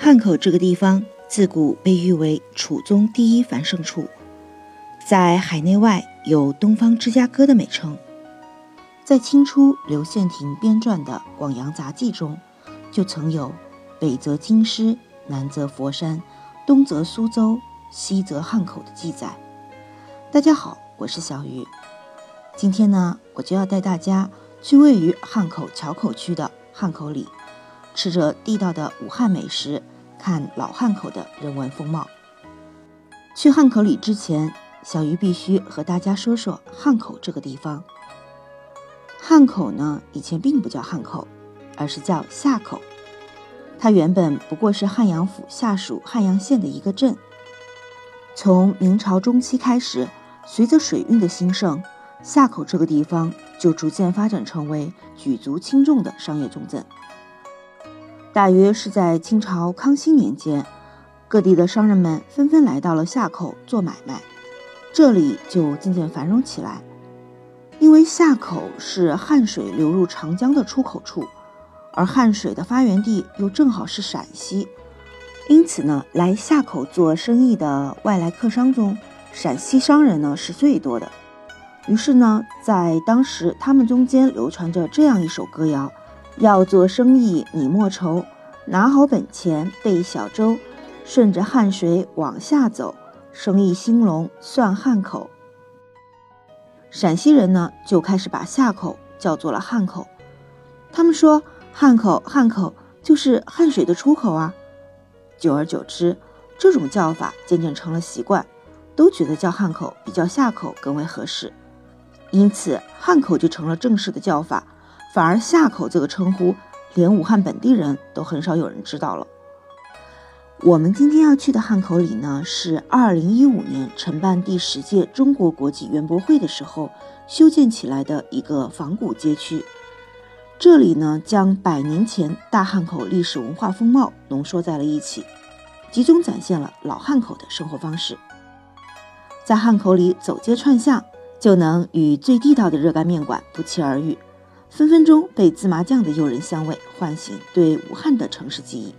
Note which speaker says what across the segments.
Speaker 1: 汉口这个地方自古被誉为楚宗第一繁盛处，在海内外有“东方芝加哥”的美称。在清初刘献廷编撰的《广阳杂记》中，就曾有“北则京师，南则佛山，东则苏州，西则汉口”的记载。大家好，我是小鱼。今天呢，我就要带大家去位于汉口桥口区的汉口里，吃着地道的武汉美食，看老汉口的人文风貌。去汉口里之前，小鱼必须和大家说说汉口这个地方。汉口呢，以前并不叫汉口，而是叫夏口。它原本不过是汉阳府下属汉阳县的一个镇。从明朝中期开始。随着水运的兴盛，夏口这个地方就逐渐发展成为举足轻重的商业重镇。大约是在清朝康熙年间，各地的商人们纷纷来到了夏口做买卖，这里就渐渐繁荣起来。因为夏口是汉水流入长江的出口处，而汉水的发源地又正好是陕西，因此呢，来夏口做生意的外来客商中。陕西商人呢是最多的，于是呢，在当时他们中间流传着这样一首歌谣：要做生意你莫愁，拿好本钱备小舟，顺着汉水往下走，生意兴隆算汉口。陕西人呢就开始把夏口叫做了汉口，他们说汉口汉口就是汉水的出口啊。久而久之，这种叫法渐渐成了习惯。都觉得叫汉口比叫夏口更为合适，因此汉口就成了正式的叫法，反而夏口这个称呼连武汉本地人都很少有人知道了。我们今天要去的汉口里呢，是二零一五年承办第十届中国国际园博会的时候修建起来的一个仿古街区。这里呢，将百年前大汉口历史文化风貌浓缩在了一起，集中展现了老汉口的生活方式。在汉口里走街串巷，就能与最地道的热干面馆不期而遇，分分钟被芝麻酱的诱人香味唤醒对武汉的城市记忆。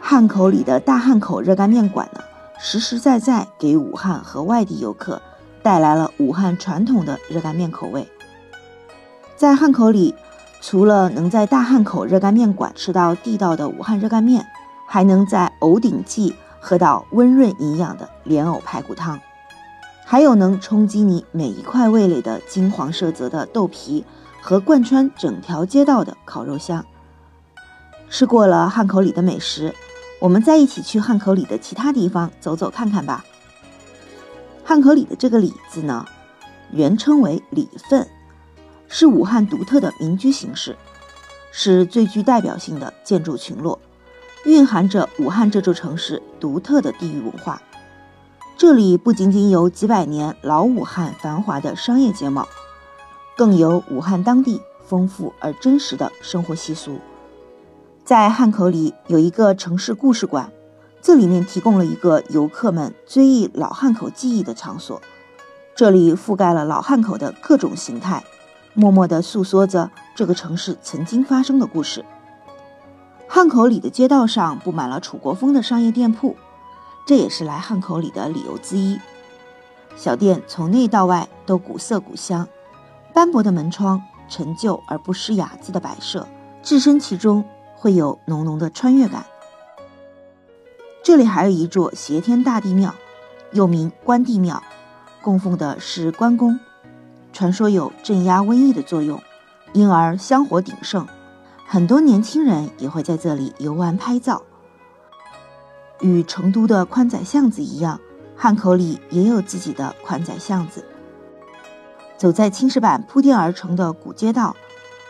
Speaker 1: 汉口里的大汉口热干面馆呢，实实在在给武汉和外地游客带来了武汉传统的热干面口味。在汉口里，除了能在大汉口热干面馆吃到地道的武汉热干面，还能在藕鼎记喝到温润营养的莲藕排骨汤。还有能冲击你每一块味蕾的金黄色泽的豆皮和贯穿整条街道的烤肉香。吃过了汉口里的美食，我们再一起去汉口里的其他地方走走看看吧。汉口里的这个“里”字呢，原称为里份，是武汉独特的民居形式，是最具代表性的建筑群落，蕴含着武汉这座城市独特的地域文化。这里不仅仅有几百年老武汉繁华的商业街貌，更有武汉当地丰富而真实的生活习俗。在汉口里有一个城市故事馆，这里面提供了一个游客们追忆老汉口记忆的场所。这里覆盖了老汉口的各种形态，默默地诉说着这个城市曾经发生的故事。汉口里的街道上布满了楚国风的商业店铺。这也是来汉口里的理由之一。小店从内到外都古色古香，斑驳的门窗，陈旧而不失雅致的摆设，置身其中会有浓浓的穿越感。这里还有一座挟天大帝庙，又名关帝庙，供奉的是关公，传说有镇压瘟疫的作用，因而香火鼎盛，很多年轻人也会在这里游玩拍照。与成都的宽窄巷子一样，汉口里也有自己的宽窄巷子。走在青石板铺垫而成的古街道，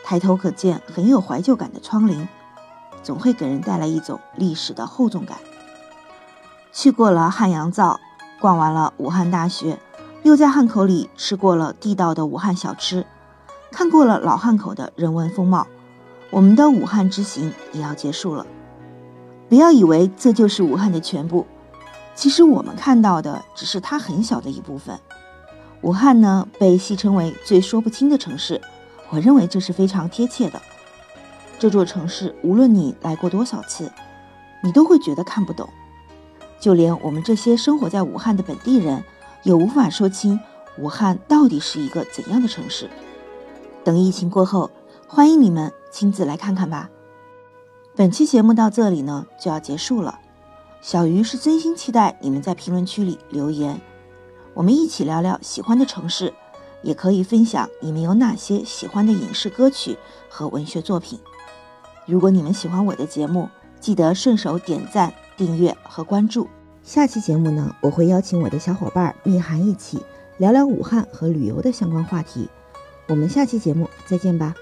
Speaker 1: 抬头可见很有怀旧感的窗棂，总会给人带来一种历史的厚重感。去过了汉阳造，逛完了武汉大学，又在汉口里吃过了地道的武汉小吃，看过了老汉口的人文风貌，我们的武汉之行也要结束了。不要以为这就是武汉的全部，其实我们看到的只是它很小的一部分。武汉呢，被戏称为最说不清的城市，我认为这是非常贴切的。这座城市，无论你来过多少次，你都会觉得看不懂。就连我们这些生活在武汉的本地人，也无法说清武汉到底是一个怎样的城市。等疫情过后，欢迎你们亲自来看看吧。本期节目到这里呢就要结束了，小鱼是真心期待你们在评论区里留言，我们一起聊聊喜欢的城市，也可以分享你们有哪些喜欢的影视歌曲和文学作品。如果你们喜欢我的节目，记得顺手点赞、订阅和关注。下期节目呢，我会邀请我的小伙伴蜜涵一起聊聊武汉和旅游的相关话题。我们下期节目再见吧。